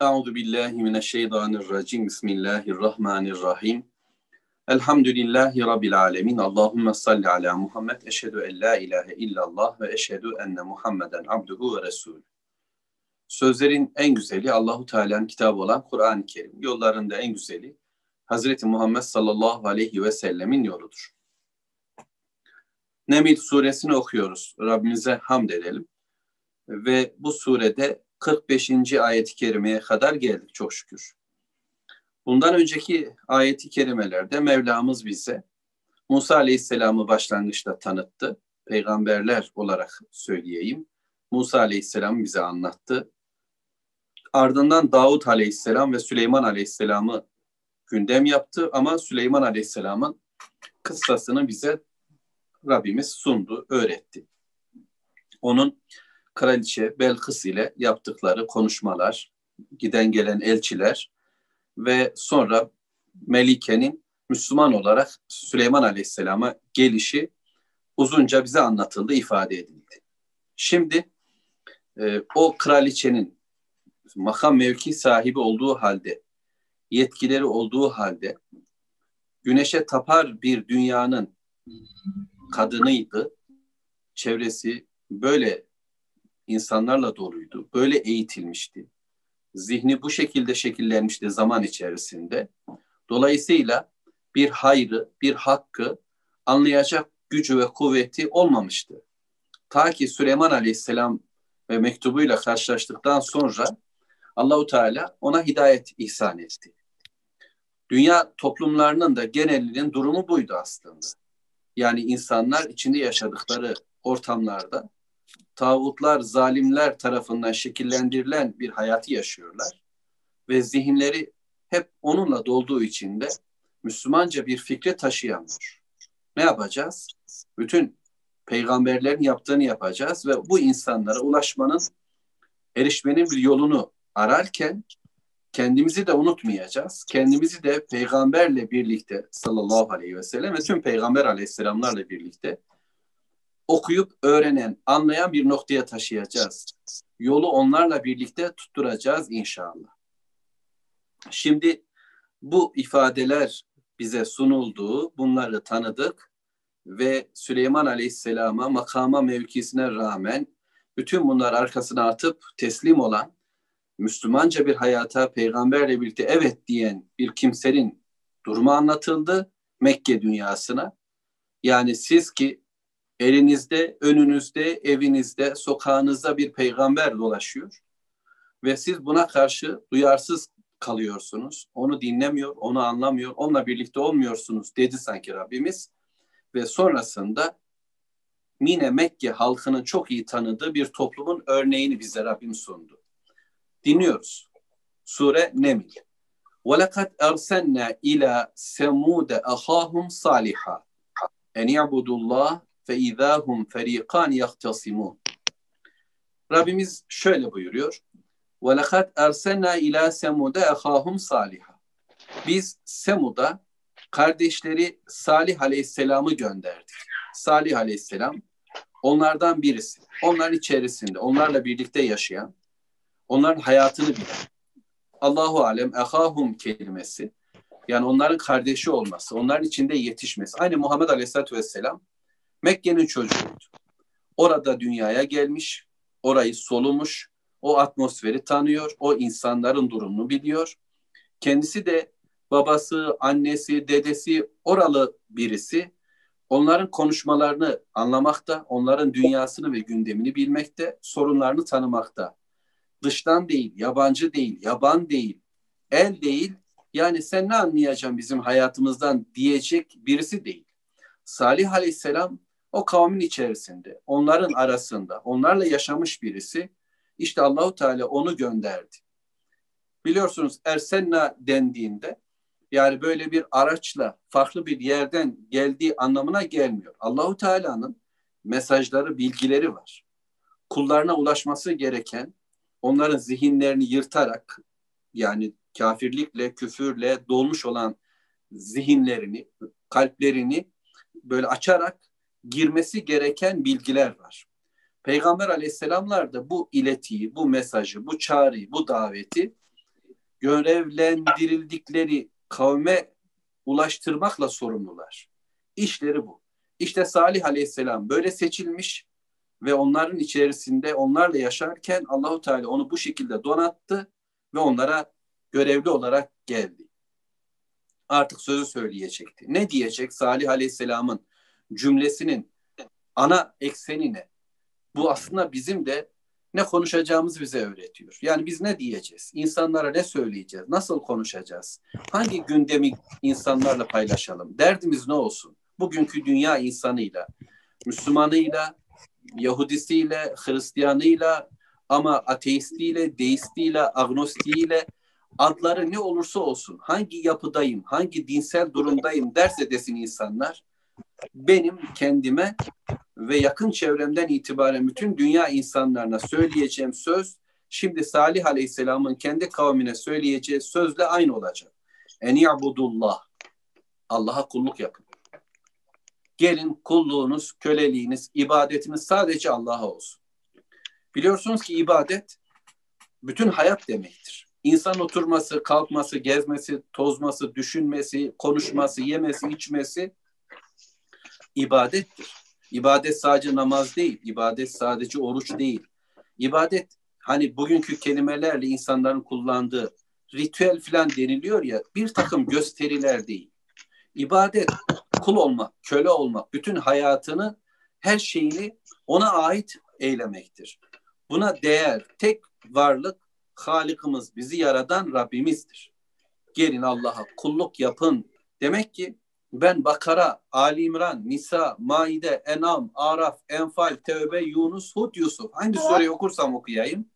Euzu billahi mineşşeytanirracim. Bismillahirrahmanirrahim. Elhamdülillahi rabbil alamin. Allahumme salli ala Muhammed. Eşhedü en la ilahe illallah ve eşhedü enne Muhammeden abduhu ve resulü. Sözlerin en güzeli Allahu Teala'nın kitabı olan Kur'an-ı Kerim. Yollarında en güzeli Hazreti Muhammed sallallahu aleyhi ve sellemin yoludur. Nemil suresini okuyoruz. Rabbimize hamd edelim. Ve bu surede 45. ayet-i kerimeye kadar geldik çok şükür. Bundan önceki ayeti kerimelerde Mevlamız bize Musa Aleyhisselam'ı başlangıçta tanıttı. Peygamberler olarak söyleyeyim. Musa Aleyhisselam bize anlattı. Ardından Davut Aleyhisselam ve Süleyman Aleyhisselam'ı gündem yaptı ama Süleyman Aleyhisselam'ın kıssasını bize Rabbimiz sundu, öğretti. Onun kraliçe Belkıs ile yaptıkları konuşmalar, giden gelen elçiler ve sonra Melike'nin Müslüman olarak Süleyman Aleyhisselam'a gelişi uzunca bize anlatıldı, ifade edildi. Şimdi e, o kraliçenin makam mevki sahibi olduğu halde, yetkileri olduğu halde, güneşe tapar bir dünyanın kadınıydı. Çevresi böyle insanlarla doluydu. Böyle eğitilmişti. Zihni bu şekilde şekillenmişti zaman içerisinde. Dolayısıyla bir hayrı, bir hakkı anlayacak gücü ve kuvveti olmamıştı. Ta ki Süleyman Aleyhisselam ve mektubuyla karşılaştıktan sonra Allahu Teala ona hidayet ihsan etti. Dünya toplumlarının da genelinin durumu buydu aslında. Yani insanlar içinde yaşadıkları ortamlarda tağutlar, zalimler tarafından şekillendirilen bir hayatı yaşıyorlar. Ve zihinleri hep onunla dolduğu için de Müslümanca bir fikre taşıyamıyor. Ne yapacağız? Bütün peygamberlerin yaptığını yapacağız ve bu insanlara ulaşmanın, erişmenin bir yolunu ararken kendimizi de unutmayacağız. Kendimizi de peygamberle birlikte sallallahu aleyhi ve sellem ve tüm peygamber aleyhisselamlarla birlikte okuyup öğrenen, anlayan bir noktaya taşıyacağız. Yolu onlarla birlikte tutturacağız inşallah. Şimdi bu ifadeler bize sunuldu, bunları tanıdık ve Süleyman Aleyhisselam'a makama mevkisine rağmen bütün bunlar arkasına atıp teslim olan Müslümanca bir hayata peygamberle birlikte evet diyen bir kimsenin durumu anlatıldı Mekke dünyasına. Yani siz ki elinizde, önünüzde, evinizde, sokağınızda bir peygamber dolaşıyor ve siz buna karşı duyarsız kalıyorsunuz. Onu dinlemiyor, onu anlamıyor, onunla birlikte olmuyorsunuz dedi sanki Rabbimiz. Ve sonrasında Mine Mekke halkının çok iyi tanıdığı bir toplumun örneğini bize Rabbim sundu. Dinliyoruz. Sure Neml. وَلَقَدْ أَرْسَلْنَا إِلَى سَمُودَ أَخَاهُمْ صَالِحًا اَنْ يَعْبُدُوا اللّٰهِ fe izahum ferikan yahtasimun. Rabbimiz şöyle buyuruyor. Ve lekad ersenna ila semude ehahum saliha. Biz Semud'a kardeşleri Salih Aleyhisselam'ı gönderdik. Salih Aleyhisselam onlardan birisi. Onların içerisinde, onlarla birlikte yaşayan, onların hayatını bilen. Allahu alem ehahum kelimesi yani onların kardeşi olması, onların içinde yetişmesi. Aynı Muhammed Aleyhisselatü Vesselam Mekke'nin çocuğuydu. Orada dünyaya gelmiş, orayı solumuş, o atmosferi tanıyor, o insanların durumunu biliyor. Kendisi de babası, annesi, dedesi oralı birisi. Onların konuşmalarını anlamakta, onların dünyasını ve gündemini bilmekte, sorunlarını tanımakta dıştan değil, yabancı değil, yaban değil, el değil. Yani sen ne anlayacaksın bizim hayatımızdan diyecek birisi değil. Salih Aleyhisselam o kavmin içerisinde, onların arasında, onlarla yaşamış birisi. İşte Allahu Teala onu gönderdi. Biliyorsunuz Ersenna dendiğinde yani böyle bir araçla farklı bir yerden geldiği anlamına gelmiyor. Allahu Teala'nın mesajları, bilgileri var. Kullarına ulaşması gereken onların zihinlerini yırtarak yani kafirlikle, küfürle dolmuş olan zihinlerini, kalplerini böyle açarak girmesi gereken bilgiler var. Peygamber aleyhisselamlar da bu iletiyi, bu mesajı, bu çağrıyı, bu daveti görevlendirildikleri kavme ulaştırmakla sorumlular. İşleri bu. İşte Salih Aleyhisselam böyle seçilmiş ve onların içerisinde onlarla yaşarken Allahu Teala onu bu şekilde donattı ve onlara görevli olarak geldi. Artık sözü söyleyecekti. Ne diyecek Salih Aleyhisselam'ın cümlesinin ana eksenine? Bu aslında bizim de ne konuşacağımız bize öğretiyor. Yani biz ne diyeceğiz? İnsanlara ne söyleyeceğiz? Nasıl konuşacağız? Hangi gündemi insanlarla paylaşalım? Derdimiz ne olsun? Bugünkü dünya insanıyla, Müslümanıyla, Yahudisiyle, Hristiyanıyla ama ateistiyle, deistiyle, agnostiğiyle adları ne olursa olsun, hangi yapıdayım, hangi dinsel durumdayım derse desin insanlar, benim kendime ve yakın çevremden itibaren bütün dünya insanlarına söyleyeceğim söz, şimdi Salih Aleyhisselam'ın kendi kavmine söyleyeceği sözle aynı olacak. En ya'budullah. Allah'a kulluk yapın. Gelin kulluğunuz, köleliğiniz, ibadetiniz sadece Allah'a olsun. Biliyorsunuz ki ibadet bütün hayat demektir. İnsan oturması, kalkması, gezmesi, tozması, düşünmesi, konuşması, yemesi, içmesi ibadettir. İbadet sadece namaz değil, ibadet sadece oruç değil. İbadet hani bugünkü kelimelerle insanların kullandığı ritüel falan deniliyor ya bir takım gösteriler değil. İbadet kul olmak, köle olmak, bütün hayatını, her şeyini ona ait eylemektir. Buna değer, tek varlık Halikimiz, bizi yaradan Rabbimizdir. Gelin Allah'a kulluk yapın. Demek ki ben Bakara, Ali İmran, Nisa, Maide, Enam, Araf, Enfal, Tevbe, Yunus, Hud, Yusuf hangi sureyi okursam okuyayım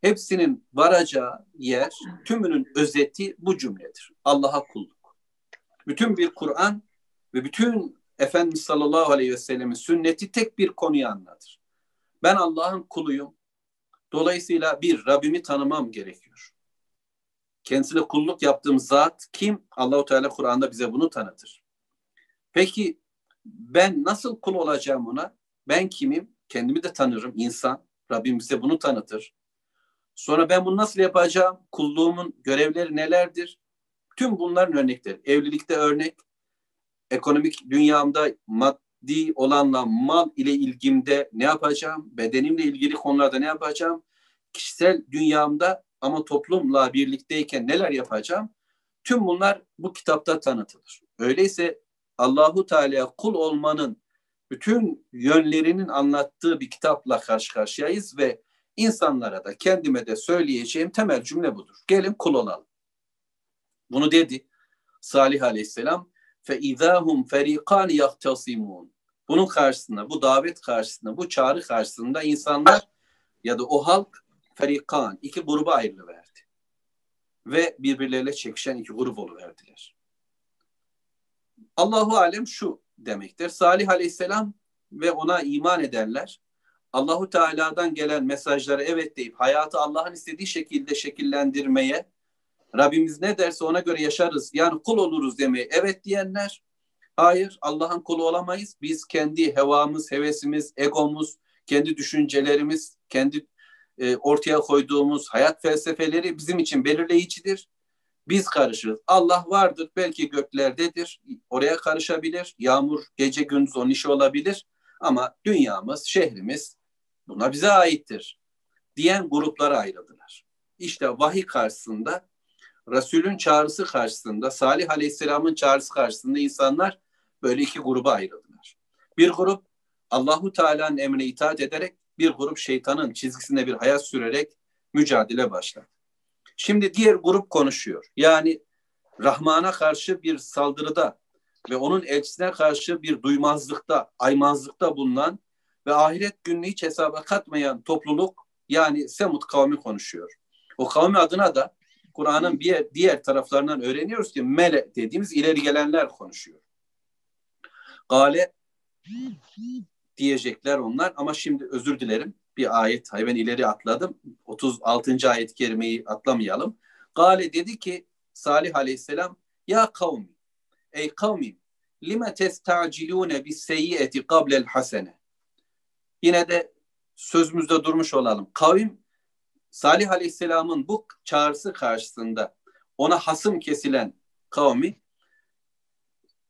hepsinin varacağı yer tümünün özeti bu cümledir. Allah'a kulluk. Bütün bir Kur'an ve bütün Efendimiz sallallahu aleyhi ve sellemin sünneti tek bir konuyu anlatır. Ben Allah'ın kuluyum. Dolayısıyla bir Rabbimi tanımam gerekiyor. Kendisine kulluk yaptığım zat kim? Allahu Teala Kur'an'da bize bunu tanıtır. Peki ben nasıl kul olacağım ona? Ben kimim? Kendimi de tanırım insan. Rabbim bize bunu tanıtır. Sonra ben bunu nasıl yapacağım? Kulluğumun görevleri nelerdir? Tüm bunların örnekleri. Evlilikte örnek, ekonomik dünyamda maddi olanla mal ile ilgimde ne yapacağım? Bedenimle ilgili konularda ne yapacağım? Kişisel dünyamda ama toplumla birlikteyken neler yapacağım? Tüm bunlar bu kitapta tanıtılır. Öyleyse Allahu Teala kul olmanın bütün yönlerinin anlattığı bir kitapla karşı karşıyayız ve insanlara da kendime de söyleyeceğim temel cümle budur. Gelin kul olalım. Bunu dedi Salih Aleyhisselam fe izahum ferikan yahtasimun. Bunun karşısında, bu davet karşısında, bu çağrı karşısında insanlar ya da o halk ferikan iki gruba ayrılıverdi. Ve birbirleriyle çekişen iki grup oluverdiler. Allahu alem şu demektir. Salih Aleyhisselam ve ona iman edenler Allahu Teala'dan gelen mesajları evet deyip hayatı Allah'ın istediği şekilde şekillendirmeye Rabbimiz ne derse ona göre yaşarız. Yani kul oluruz demeye evet diyenler hayır Allah'ın kulu olamayız. Biz kendi hevamız, hevesimiz, egomuz, kendi düşüncelerimiz, kendi e, ortaya koyduğumuz hayat felsefeleri bizim için belirleyicidir. Biz karışırız. Allah vardır belki göklerdedir. Oraya karışabilir. Yağmur gece gündüz onun işi olabilir. Ama dünyamız, şehrimiz buna bize aittir. Diyen gruplara ayrıldılar. İşte vahiy karşısında Resul'ün çağrısı karşısında, Salih Aleyhisselam'ın çağrısı karşısında insanlar böyle iki gruba ayrıldılar. Bir grup Allahu Teala'nın emrine itaat ederek, bir grup şeytanın çizgisinde bir hayat sürerek mücadele başladı. Şimdi diğer grup konuşuyor. Yani Rahman'a karşı bir saldırıda ve onun elçisine karşı bir duymazlıkta, aymazlıkta bulunan ve ahiret gününü hiç hesaba katmayan topluluk yani Semut kavmi konuşuyor. O kavmi adına da Kur'an'ın bir diğer taraflarından öğreniyoruz ki mele dediğimiz ileri gelenler konuşuyor. Gale diyecekler onlar ama şimdi özür dilerim bir ayet hayvan ileri atladım 36. ayet-i kerimeyi atlamayalım. Gale dedi ki Salih aleyhisselam ya kavmi ey kavmim lime testacilune bis seyyiyeti kablel hasene yine de sözümüzde durmuş olalım. Kavim Salih Aleyhisselam'ın bu çağrısı karşısında ona hasım kesilen kavmi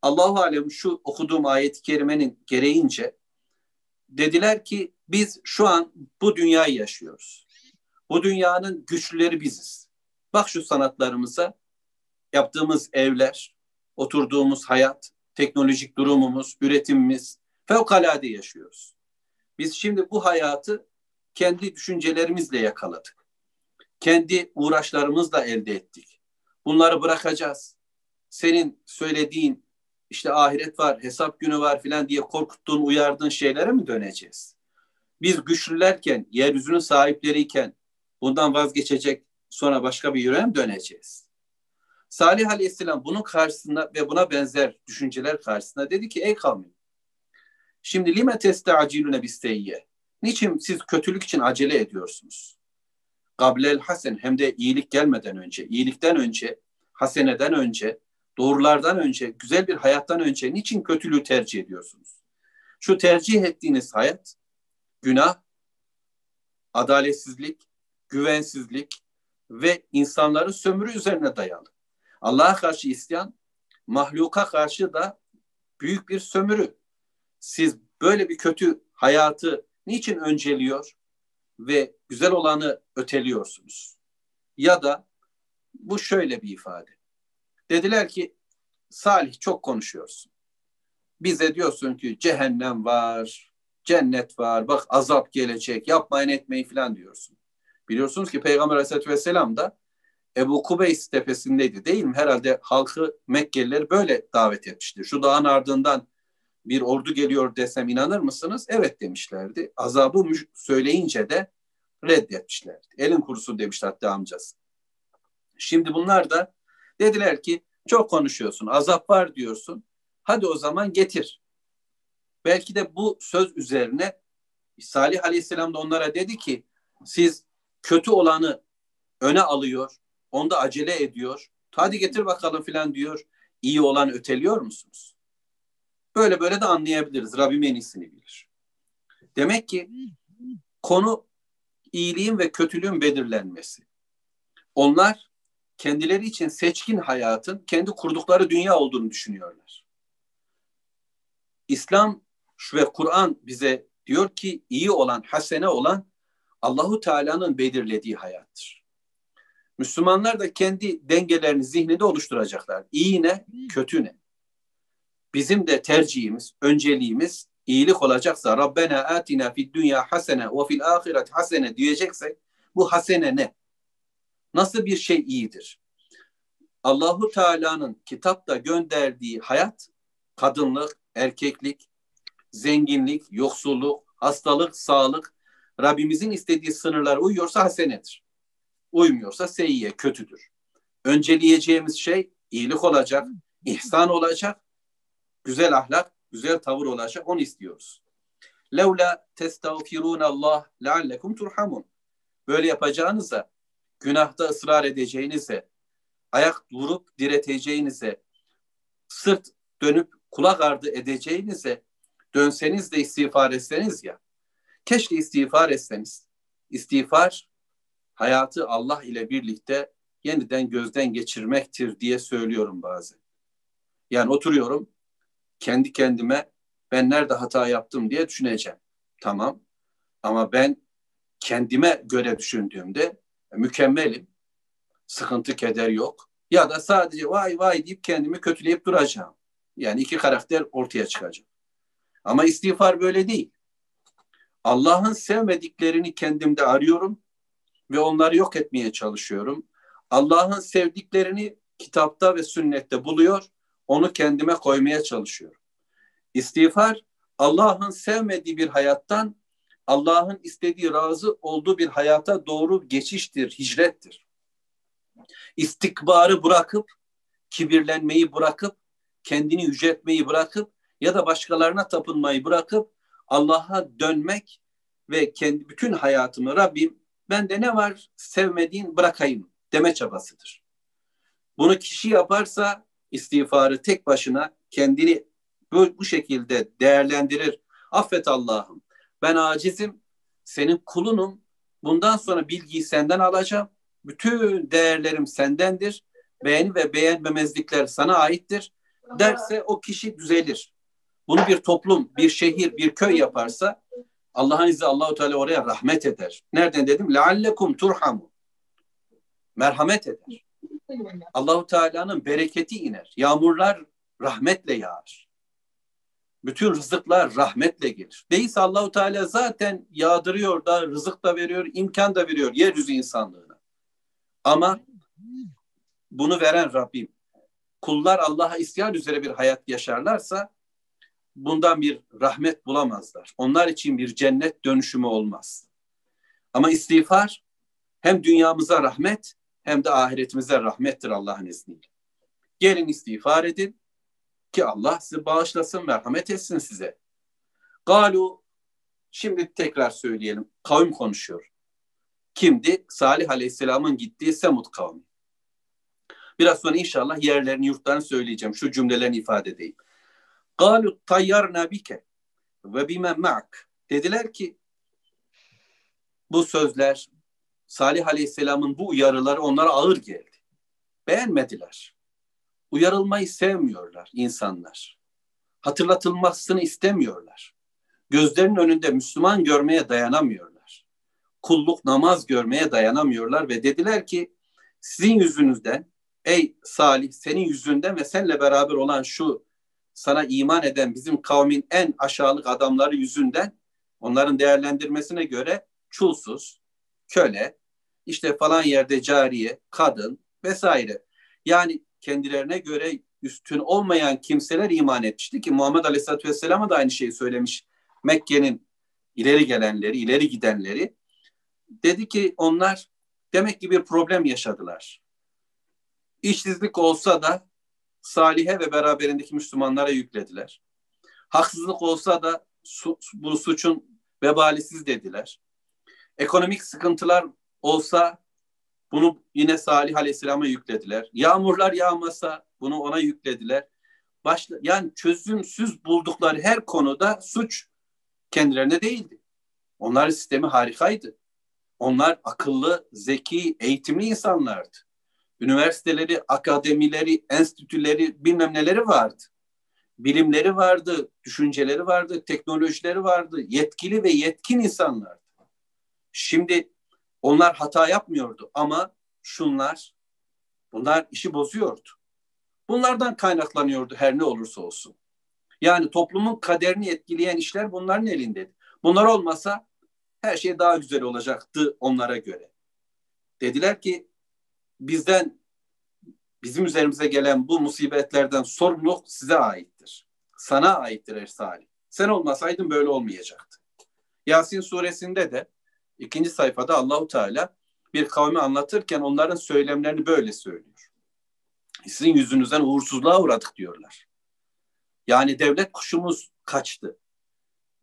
Allahu alem şu okuduğum ayet-i kerimenin gereğince dediler ki biz şu an bu dünyayı yaşıyoruz. Bu dünyanın güçlüleri biziz. Bak şu sanatlarımıza, yaptığımız evler, oturduğumuz hayat, teknolojik durumumuz, üretimimiz fevkalade yaşıyoruz. Biz şimdi bu hayatı kendi düşüncelerimizle yakaladık. Kendi uğraşlarımızla elde ettik. Bunları bırakacağız. Senin söylediğin işte ahiret var, hesap günü var filan diye korkuttuğun, uyardığın şeylere mi döneceğiz? Biz güçlülerken, yeryüzünün sahipleriyken bundan vazgeçecek, sonra başka bir yöne mi döneceğiz? Salih Aleyhisselam bunun karşısında ve buna benzer düşünceler karşısında dedi ki ey kavmim şimdi lime testacilune bisteyye niçin siz kötülük için acele ediyorsunuz? Gablel hasen hem de iyilik gelmeden önce, iyilikten önce, haseneden önce, doğrulardan önce, güzel bir hayattan önce niçin kötülüğü tercih ediyorsunuz? Şu tercih ettiğiniz hayat günah, adaletsizlik, güvensizlik ve insanların sömürü üzerine dayalı. Allah'a karşı isyan, mahluka karşı da büyük bir sömürü. Siz böyle bir kötü hayatı niçin önceliyor ve güzel olanı öteliyorsunuz? Ya da bu şöyle bir ifade. Dediler ki Salih çok konuşuyorsun. Bize diyorsun ki cehennem var, cennet var, bak azap gelecek, yapmayın etmeyin falan diyorsun. Biliyorsunuz ki Peygamber Aleyhisselatü Vesselam da Ebu Kubeys tepesindeydi değil mi? Herhalde halkı Mekkelileri böyle davet etmiştir. Şu dağın ardından bir ordu geliyor desem inanır mısınız? Evet demişlerdi. Azabı söyleyince de reddetmişlerdi. Elin kurusu demişti hatta amcası. Şimdi bunlar da dediler ki çok konuşuyorsun, azap var diyorsun. Hadi o zaman getir. Belki de bu söz üzerine Salih Aleyhisselam da onlara dedi ki siz kötü olanı öne alıyor, onda acele ediyor. Hadi getir bakalım filan diyor. İyi olan öteliyor musunuz? Böyle böyle de anlayabiliriz. Rabbim en iyisini bilir. Demek ki konu iyiliğin ve kötülüğün belirlenmesi. Onlar kendileri için seçkin hayatın kendi kurdukları dünya olduğunu düşünüyorlar. İslam ve Kur'an bize diyor ki iyi olan, hasene olan Allahu Teala'nın belirlediği hayattır. Müslümanlar da kendi dengelerini zihninde oluşturacaklar. İyi ne, kötü ne? Bizim de tercihimiz, önceliğimiz iyilik olacaksa Rabbena atina fid dünya hasene ve fil ahiret hasene diyeceksek bu hasene ne? Nasıl bir şey iyidir? Allahu Teala'nın kitapta gönderdiği hayat kadınlık, erkeklik, zenginlik, yoksulluk, hastalık, sağlık Rabbimizin istediği sınırlara uyuyorsa hasenedir. Uymuyorsa seyyiye, kötüdür. Önceleyeceğimiz şey iyilik olacak, ihsan olacak, güzel ahlak, güzel tavır olacak. Onu istiyoruz. Levla testağfirun Allah leallekum turhamun. Böyle yapacağınıza, günahta ısrar edeceğinize, ayak vurup direteceğinize, sırt dönüp kulak ardı edeceğinize dönseniz de istiğfar etseniz ya. Keşke istiğfar etseniz. İstiğfar hayatı Allah ile birlikte yeniden gözden geçirmektir diye söylüyorum bazen. Yani oturuyorum kendi kendime ben nerede hata yaptım diye düşüneceğim. Tamam ama ben kendime göre düşündüğümde mükemmelim. Sıkıntı keder yok. Ya da sadece vay vay deyip kendimi kötüleyip duracağım. Yani iki karakter ortaya çıkacak. Ama istiğfar böyle değil. Allah'ın sevmediklerini kendimde arıyorum ve onları yok etmeye çalışıyorum. Allah'ın sevdiklerini kitapta ve sünnette buluyor, onu kendime koymaya çalışıyorum. İstiğfar Allah'ın sevmediği bir hayattan Allah'ın istediği razı olduğu bir hayata doğru geçiştir, hicrettir. İstikbarı bırakıp, kibirlenmeyi bırakıp, kendini yüceltmeyi bırakıp ya da başkalarına tapınmayı bırakıp Allah'a dönmek ve kendi bütün hayatımı Rabbim bende ne var sevmediğin bırakayım deme çabasıdır. Bunu kişi yaparsa istiğfarı tek başına kendini bu, bu şekilde değerlendirir. Affet Allah'ım ben acizim senin kulunum Bundan sonra bilgiyi senden alacağım. Bütün değerlerim sendendir. Beğeni ve beğenmemezlikler sana aittir. Derse o kişi düzelir. Bunu bir toplum, bir şehir, bir köy yaparsa Allah'ın izniyle Allahu Teala oraya rahmet eder. Nereden dedim? Leallekum turhamu. Merhamet eder. Allahu Teala'nın bereketi iner. Yağmurlar rahmetle yağar. Bütün rızıklar rahmetle gelir. Değilse Allahu Teala zaten yağdırıyor da rızık da veriyor, imkan da veriyor yeryüzü insanlığına. Ama bunu veren Rabbim. Kullar Allah'a isyan üzere bir hayat yaşarlarsa bundan bir rahmet bulamazlar. Onlar için bir cennet dönüşümü olmaz. Ama istiğfar hem dünyamıza rahmet hem de ahiretimize rahmettir Allah'ın izniyle. Gelin istiğfar edin ki Allah sizi bağışlasın, merhamet etsin size. Galu, şimdi tekrar söyleyelim, kavim konuşuyor. Kimdi? Salih Aleyhisselam'ın gittiği Semud kavmi. Biraz sonra inşallah yerlerini, yurtlarını söyleyeceğim. Şu cümlelerini ifade edeyim. Galu tayyarna bike ve bime ma'k. Dediler ki bu sözler Salih Aleyhisselam'ın bu uyarıları onlara ağır geldi. Beğenmediler. Uyarılmayı sevmiyorlar insanlar. Hatırlatılmasını istemiyorlar. Gözlerinin önünde Müslüman görmeye dayanamıyorlar. Kulluk, namaz görmeye dayanamıyorlar ve dediler ki sizin yüzünüzden ey Salih senin yüzünden ve seninle beraber olan şu sana iman eden bizim kavmin en aşağılık adamları yüzünden onların değerlendirmesine göre çulsuz, köle, işte falan yerde cariye, kadın vesaire. Yani kendilerine göre üstün olmayan kimseler iman etmişti ki Muhammed Aleyhisselatü Vesselam'a da aynı şeyi söylemiş. Mekke'nin ileri gelenleri, ileri gidenleri. Dedi ki onlar demek ki bir problem yaşadılar. İşsizlik olsa da Salih'e ve beraberindeki Müslümanlara yüklediler. Haksızlık olsa da su, bu suçun vebalisiz dediler. Ekonomik sıkıntılar olsa bunu yine Salih Aleyhisselam'a yüklediler. Yağmurlar yağmasa bunu ona yüklediler. Başla, yani çözümsüz buldukları her konuda suç kendilerine değildi. Onların sistemi harikaydı. Onlar akıllı, zeki, eğitimli insanlardı. Üniversiteleri, akademileri, enstitüleri, bilmem neleri vardı. Bilimleri vardı, düşünceleri vardı, teknolojileri vardı. Yetkili ve yetkin insanlardı. Şimdi onlar hata yapmıyordu ama şunlar, bunlar işi bozuyordu. Bunlardan kaynaklanıyordu her ne olursa olsun. Yani toplumun kaderini etkileyen işler bunların elindeydi. Bunlar olmasa her şey daha güzel olacaktı onlara göre. Dediler ki bizden bizim üzerimize gelen bu musibetlerden sorumluluk size aittir. Sana aittir Ersali. Sen olmasaydın böyle olmayacaktı. Yasin suresinde de ikinci sayfada Allahu Teala bir kavmi anlatırken onların söylemlerini böyle söylüyor. Sizin yüzünüzden uğursuzluğa uğradık diyorlar. Yani devlet kuşumuz kaçtı.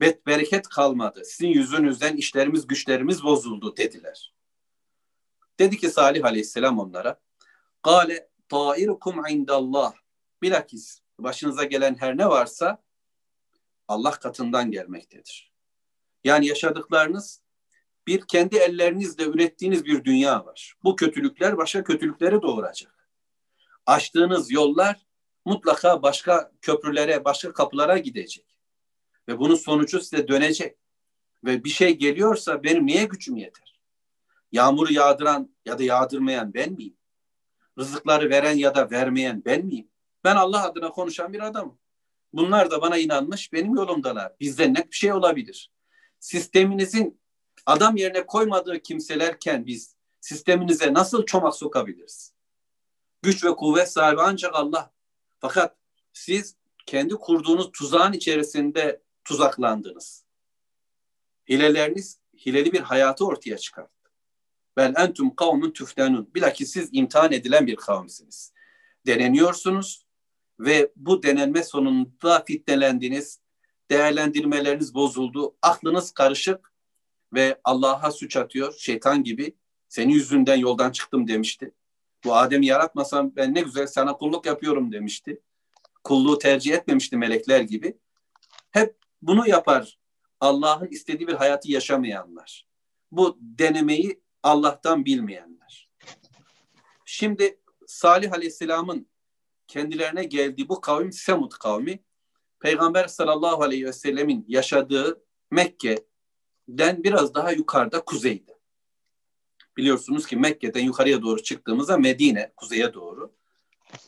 Bet bereket kalmadı. Sizin yüzünüzden işlerimiz güçlerimiz bozuldu dediler. Dedi ki Salih Aleyhisselam onlara. Kale tairukum indallah. Bilakis başınıza gelen her ne varsa Allah katından gelmektedir. Yani yaşadıklarınız bir kendi ellerinizle ürettiğiniz bir dünya var. Bu kötülükler başka kötülükleri doğuracak. Açtığınız yollar mutlaka başka köprülere, başka kapılara gidecek. Ve bunun sonucu size dönecek. Ve bir şey geliyorsa benim niye gücüm yeter? Yağmuru yağdıran ya da yağdırmayan ben miyim? Rızıkları veren ya da vermeyen ben miyim? Ben Allah adına konuşan bir adamım. Bunlar da bana inanmış, benim yolumdalar. Bizden ne bir şey olabilir. Sisteminizin adam yerine koymadığı kimselerken biz sisteminize nasıl çomak sokabiliriz? Güç ve kuvvet sahibi ancak Allah. Fakat siz kendi kurduğunuz tuzağın içerisinde tuzaklandınız. Hileleriniz hileli bir hayatı ortaya çıkarttı. Ben entum kavmun tüftenun. Bilakis siz imtihan edilen bir kavmsiniz. Deneniyorsunuz ve bu denenme sonunda fitnelendiniz. Değerlendirmeleriniz bozuldu. Aklınız karışık ve Allah'a suç atıyor şeytan gibi. Senin yüzünden yoldan çıktım demişti. Bu Adem'i yaratmasam ben ne güzel sana kulluk yapıyorum demişti. Kulluğu tercih etmemişti melekler gibi. Hep bunu yapar Allah'ın istediği bir hayatı yaşamayanlar. bu denemeyi Allah'tan bilmeyenler. Şimdi Salih Aleyhisselam'ın kendilerine geldiği bu kavim Semud kavmi Peygamber sallallahu aleyhi ve sellemin yaşadığı Mekke'den biraz daha yukarıda kuzeyde. Biliyorsunuz ki Mekke'den yukarıya doğru çıktığımızda Medine kuzeye doğru.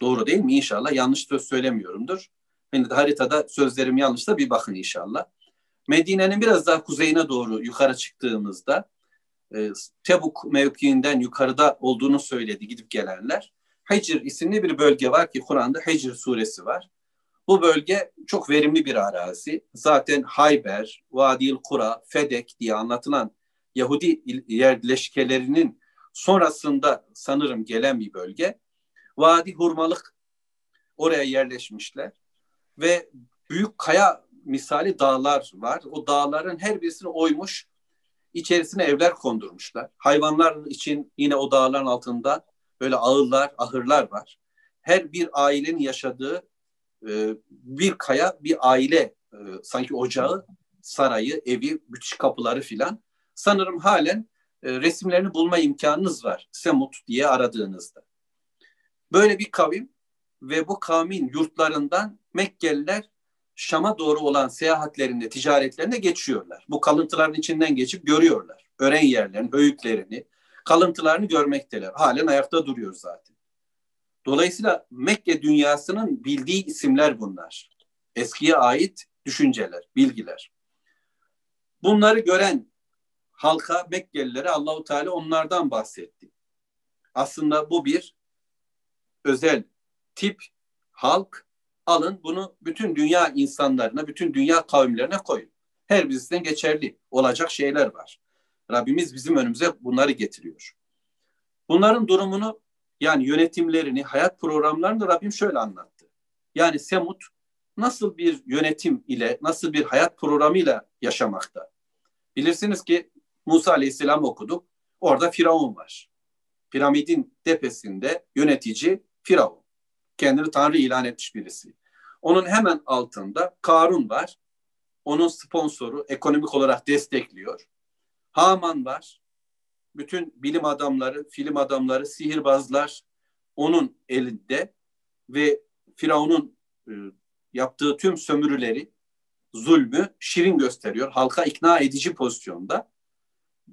Doğru değil mi? İnşallah yanlış söz söylemiyorumdur. Beni de haritada sözlerim yanlışsa bir bakın inşallah. Medine'nin biraz daha kuzeyine doğru yukarı çıktığımızda e, Tebuk mevkiinden yukarıda olduğunu söyledi gidip gelenler. Hicr isimli bir bölge var ki Kur'an'da Hicr suresi var. Bu bölge çok verimli bir arazi. Zaten Hayber, Vadil Kura, Fedek diye anlatılan Yahudi yerleşkelerinin sonrasında sanırım gelen bir bölge. Vadi Hurmalık oraya yerleşmişler ve büyük kaya misali dağlar var. O dağların her birisini oymuş, içerisine evler kondurmuşlar. Hayvanlar için yine o dağların altında böyle ağırlar, ahırlar var. Her bir ailenin yaşadığı e, bir kaya bir aile e, sanki ocağı, sarayı, evi, bütün kapıları filan. Sanırım halen e, resimlerini bulma imkanınız var Semut diye aradığınızda. Böyle bir kavim ve bu kavmin yurtlarından Mekkeliler Şam'a doğru olan seyahatlerinde, ticaretlerine geçiyorlar. Bu kalıntıların içinden geçip görüyorlar. Ören yerlerini, höyüklerini, kalıntılarını görmekteler. Halen ayakta duruyor zaten. Dolayısıyla Mekke dünyasının bildiği isimler bunlar. Eskiye ait düşünceler, bilgiler. Bunları gören halka, Mekkelilere Allahu Teala onlardan bahsetti. Aslında bu bir özel tip halk alın bunu bütün dünya insanlarına, bütün dünya kavimlerine koyun. Her birisinden geçerli olacak şeyler var. Rabbimiz bizim önümüze bunları getiriyor. Bunların durumunu yani yönetimlerini, hayat programlarını Rabbim şöyle anlattı. Yani Semut nasıl bir yönetim ile, nasıl bir hayat programıyla yaşamakta. Bilirsiniz ki Musa Aleyhisselam okuduk. Orada Firavun var. Piramidin tepesinde yönetici Firavun. Kendini Tanrı ilan etmiş birisi. Onun hemen altında Karun var. Onun sponsoru ekonomik olarak destekliyor. Haman var bütün bilim adamları, film adamları, sihirbazlar onun elinde ve Firavun'un e, yaptığı tüm sömürüleri, zulmü şirin gösteriyor. Halka ikna edici pozisyonda.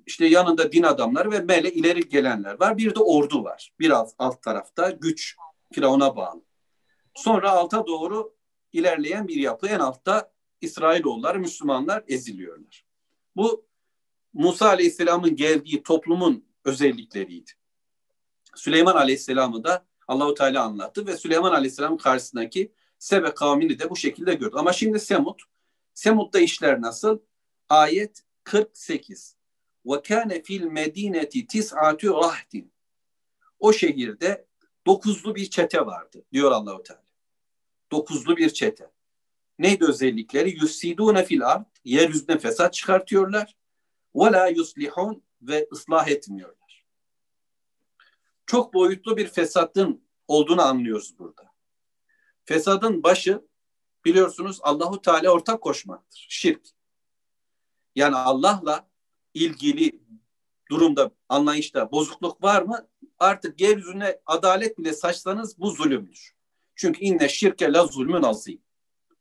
İşte yanında din adamları ve mele ileri gelenler var. Bir de ordu var. Biraz alt tarafta güç Firavun'a bağlı. Sonra alta doğru ilerleyen bir yapı. En altta İsrailoğulları, Müslümanlar eziliyorlar. Bu Musa Aleyhisselam'ın geldiği toplumun özellikleriydi. Süleyman Aleyhisselam'ı da Allahu Teala anlattı ve Süleyman Aleyhisselam'ın karşısındaki Sebe kavmini de bu şekilde gördü. Ama şimdi Semut, Semut'ta işler nasıl? Ayet 48. Ve kâne fil medineti tis'atü rahdin. O şehirde dokuzlu bir çete vardı diyor Allahu Teala. Dokuzlu bir çete. Neydi özellikleri? Yusidune fil ard. Yeryüzüne fesat çıkartıyorlar ve la yuslihun ve ıslah etmiyorlar. Çok boyutlu bir fesatın olduğunu anlıyoruz burada. Fesadın başı biliyorsunuz Allahu Teala ortak koşmaktır. Şirk. Yani Allah'la ilgili durumda, anlayışta bozukluk var mı? Artık yeryüzüne adalet bile saçsanız bu zulümdür. Çünkü inne şirke la zulmün azim.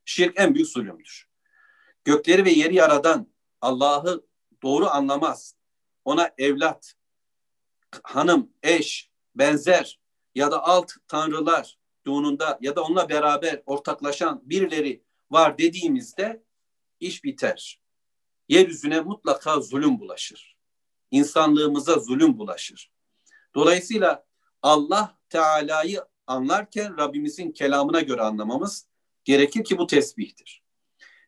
Şirk en büyük zulümdür. Gökleri ve yeri yaradan Allah'ı doğru anlamaz. Ona evlat, hanım, eş, benzer ya da alt tanrılarduğununda ya da onunla beraber ortaklaşan birileri var dediğimizde iş biter. Yeryüzüne mutlaka zulüm bulaşır. İnsanlığımıza zulüm bulaşır. Dolayısıyla Allah Teala'yı anlarken Rabbimizin kelamına göre anlamamız gerekir ki bu tesbihtir.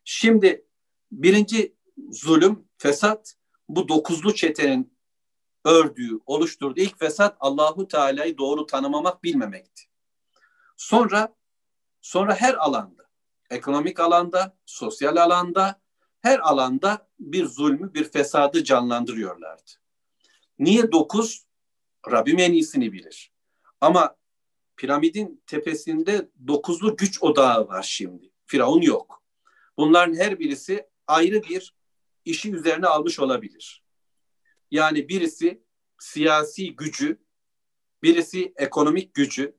Şimdi birinci zulüm, fesat bu dokuzlu çetenin ördüğü, oluşturduğu ilk fesat Allahu Teala'yı doğru tanımamak, bilmemekti. Sonra sonra her alanda, ekonomik alanda, sosyal alanda, her alanda bir zulmü, bir fesadı canlandırıyorlardı. Niye dokuz? Rabbim en iyisini bilir. Ama piramidin tepesinde dokuzlu güç odağı var şimdi. Firavun yok. Bunların her birisi ayrı bir işi üzerine almış olabilir. Yani birisi siyasi gücü, birisi ekonomik gücü,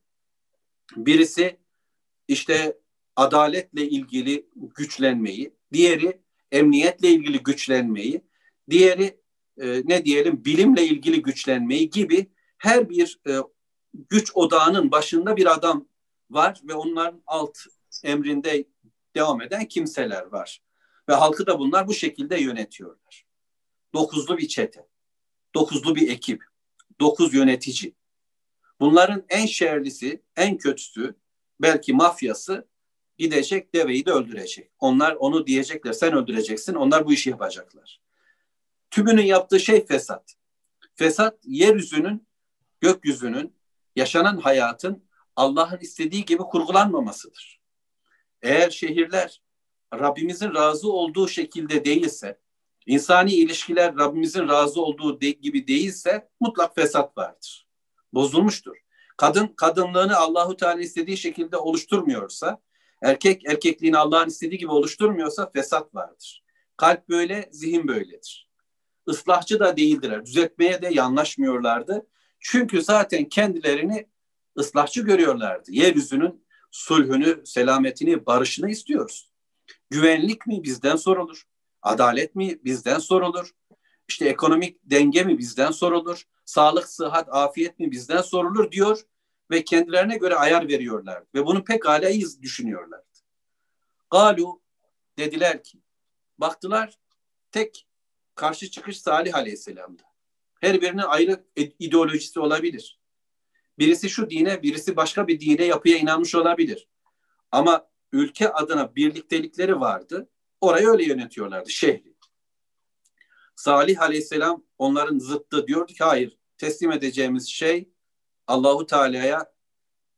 birisi işte adaletle ilgili güçlenmeyi, diğeri emniyetle ilgili güçlenmeyi, diğeri e, ne diyelim bilimle ilgili güçlenmeyi gibi her bir e, güç odağının başında bir adam var ve onların alt emrinde devam eden kimseler var. Ve halkı da bunlar bu şekilde yönetiyorlar. Dokuzlu bir çete, dokuzlu bir ekip, dokuz yönetici. Bunların en şerlisi, en kötüsü, belki mafyası gidecek deveyi de öldürecek. Onlar onu diyecekler sen öldüreceksin onlar bu işi yapacaklar. Tümünün yaptığı şey fesat. Fesat yeryüzünün, gökyüzünün, yaşanan hayatın Allah'ın istediği gibi kurgulanmamasıdır. Eğer şehirler Rabbimizin razı olduğu şekilde değilse, insani ilişkiler Rabbimizin razı olduğu de, gibi değilse mutlak fesat vardır. Bozulmuştur. Kadın kadınlığını Allahu Teala istediği şekilde oluşturmuyorsa, erkek erkekliğini Allah'ın istediği gibi oluşturmuyorsa fesat vardır. Kalp böyle, zihin böyledir. Islahçı da değildiler. Düzeltmeye de yanlaşmıyorlardı. Çünkü zaten kendilerini ıslahçı görüyorlardı. Yeryüzünün sulhünü, selametini, barışını istiyoruz. Güvenlik mi bizden sorulur? Adalet mi bizden sorulur? İşte ekonomik denge mi bizden sorulur? Sağlık, sıhhat, afiyet mi bizden sorulur diyor ve kendilerine göre ayar veriyorlar ve bunu pek iyi düşünüyorlardı. Galu dediler ki baktılar tek karşı çıkış Salih Aleyhisselam'da. Her birinin ayrı ideolojisi olabilir. Birisi şu dine, birisi başka bir dine yapıya inanmış olabilir. Ama ülke adına birliktelikleri vardı. Orayı öyle yönetiyorlardı şehri. Salih Aleyhisselam onların zıttı diyordu ki hayır teslim edeceğimiz şey Allahu Teala'ya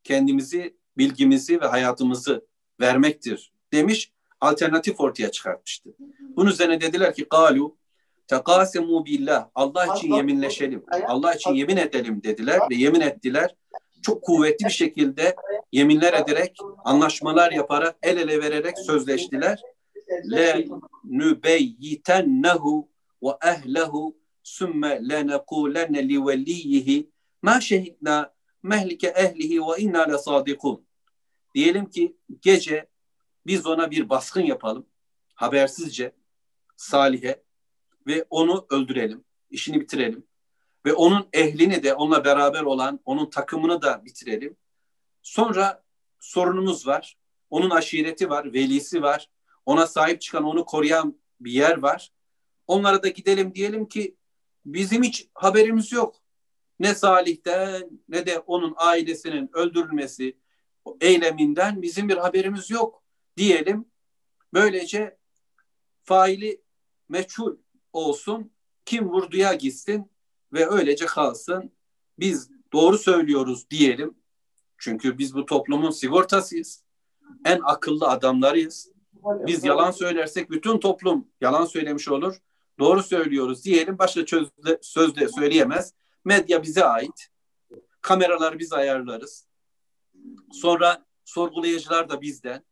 kendimizi, bilgimizi ve hayatımızı vermektir demiş. Alternatif ortaya çıkartmıştı. Bunun üzerine dediler ki galu tekasemu billah Allah için yeminleşelim. Allah için yemin edelim dediler ve yemin ettiler. Çok kuvvetli bir şekilde yeminler ederek, anlaşmalar yaparak, el ele vererek sözleştiler. Le nübeyyitennehu ve ehlehu sümme lenekulenne li veliyyihi ma şehidna mehlike ehlihi ve inna le sadikun. Diyelim ki gece biz ona bir baskın yapalım habersizce Salih'e ve onu öldürelim, işini bitirelim ve onun ehlini de onunla beraber olan onun takımını da bitirelim. Sonra sorunumuz var. Onun aşireti var, velisi var. Ona sahip çıkan, onu koruyan bir yer var. Onlara da gidelim diyelim ki bizim hiç haberimiz yok. Ne Salih'ten ne de onun ailesinin öldürülmesi eyleminden bizim bir haberimiz yok diyelim. Böylece faili meçhul olsun, kim vurduya gitsin ve öylece kalsın. Biz doğru söylüyoruz diyelim. Çünkü biz bu toplumun sigortasıyız. En akıllı adamlarıyız. Biz yalan söylersek bütün toplum yalan söylemiş olur. Doğru söylüyoruz diyelim. Başka sözde, sözde söyleyemez. Medya bize ait. Kameraları biz ayarlarız. Sonra sorgulayıcılar da bizden.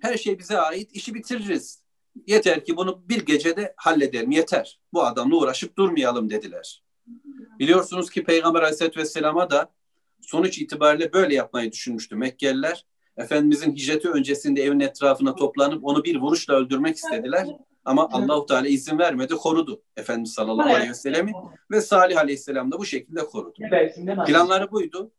Her şey bize ait. İşi bitiririz. Yeter ki bunu bir gecede halledelim yeter. Bu adamla uğraşıp durmayalım dediler. Biliyorsunuz ki Peygamber Aleyhisselatü Vesselam'a da sonuç itibariyle böyle yapmayı düşünmüştü Mekkeliler. Efendimizin hicreti öncesinde evin etrafına toplanıp onu bir vuruşla öldürmek istediler. Ama Allahu Teala izin vermedi, korudu Efendimiz sallallahu aleyhi ve sellem'i ve Salih aleyhisselam da bu şekilde korudu. Planları buydu.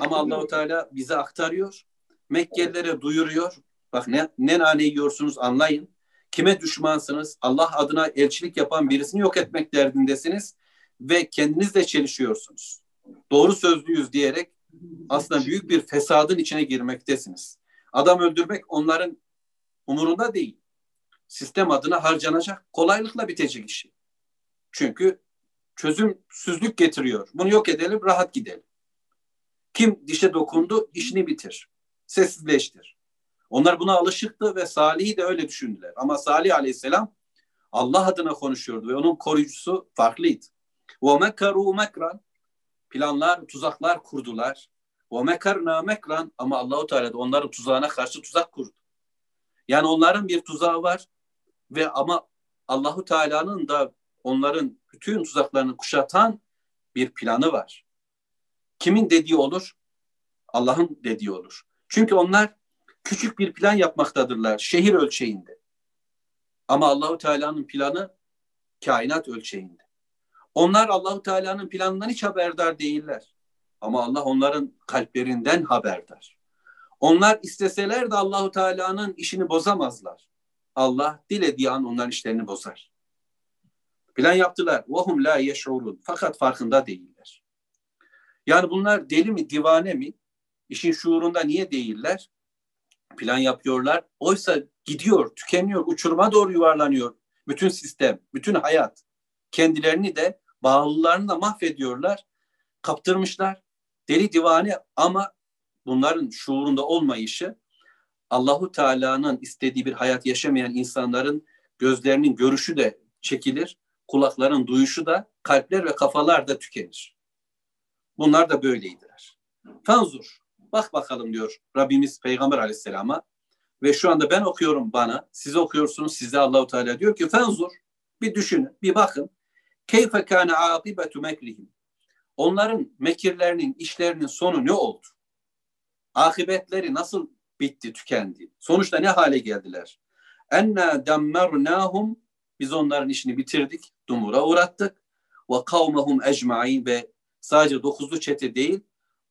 Ama Allahu Teala bize aktarıyor. Mekkelilere duyuruyor. Bak ne, ne nane yiyorsunuz anlayın. Kime düşmansınız? Allah adına elçilik yapan birisini yok etmek derdindesiniz ve kendinizle çelişiyorsunuz. Doğru sözlüyüz diyerek aslında büyük bir fesadın içine girmektesiniz. Adam öldürmek onların umurunda değil. Sistem adına harcanacak, kolaylıkla bitecek işi. Çünkü çözümsüzlük getiriyor. Bunu yok edelim, rahat gidelim. Kim dişe dokundu, işini bitir. Sessizleştir. Onlar buna alışıktı ve Salih'i de öyle düşündüler. Ama Salih aleyhisselam Allah adına konuşuyordu ve onun koruyucusu farklıydı. Ve mekaru. Planlar, tuzaklar kurdular. Ve mekarna mekran. Ama Allahu Teala da onların tuzağına karşı tuzak kurdu. Yani onların bir tuzağı var ve ama Allahu Teala'nın da onların bütün tuzaklarını kuşatan bir planı var. Kimin dediği olur? Allah'ın dediği olur. Çünkü onlar küçük bir plan yapmaktadırlar şehir ölçeğinde. Ama Allahu Teala'nın planı kainat ölçeğinde. Onlar Allahu Teala'nın planından hiç haberdar değiller. Ama Allah onların kalplerinden haberdar. Onlar isteseler de Allahu Teala'nın işini bozamazlar. Allah dilediği an onların işlerini bozar. Plan yaptılar. Vahum la yeşurun. Fakat farkında değiller. Yani bunlar deli mi, divane mi? İşin şuurunda niye değiller? Plan yapıyorlar. Oysa gidiyor, tükeniyor, uçuruma doğru yuvarlanıyor. Bütün sistem, bütün hayat. Kendilerini de bağlılarını da mahvediyorlar. Kaptırmışlar. Deli divane ama bunların şuurunda olmayışı Allahu Teala'nın istediği bir hayat yaşamayan insanların gözlerinin görüşü de çekilir, kulakların duyuşu da, kalpler ve kafalar da tükenir. Bunlar da böyleydiler. Fanzur, bak bakalım diyor Rabbimiz Peygamber Aleyhisselam'a ve şu anda ben okuyorum bana, siz okuyorsunuz, size Allahu Teala diyor ki fanzur, bir düşünün, bir bakın. Keyfe kana akibetu mekrihim. Onların mekirlerinin, işlerinin sonu ne oldu? Akıbetleri nasıl bitti, tükendi? Sonuçta ne hale geldiler? Enna demmernahum biz onların işini bitirdik, dumura uğrattık. Ve kavmehum ecmain ve sadece dokuzlu çete değil,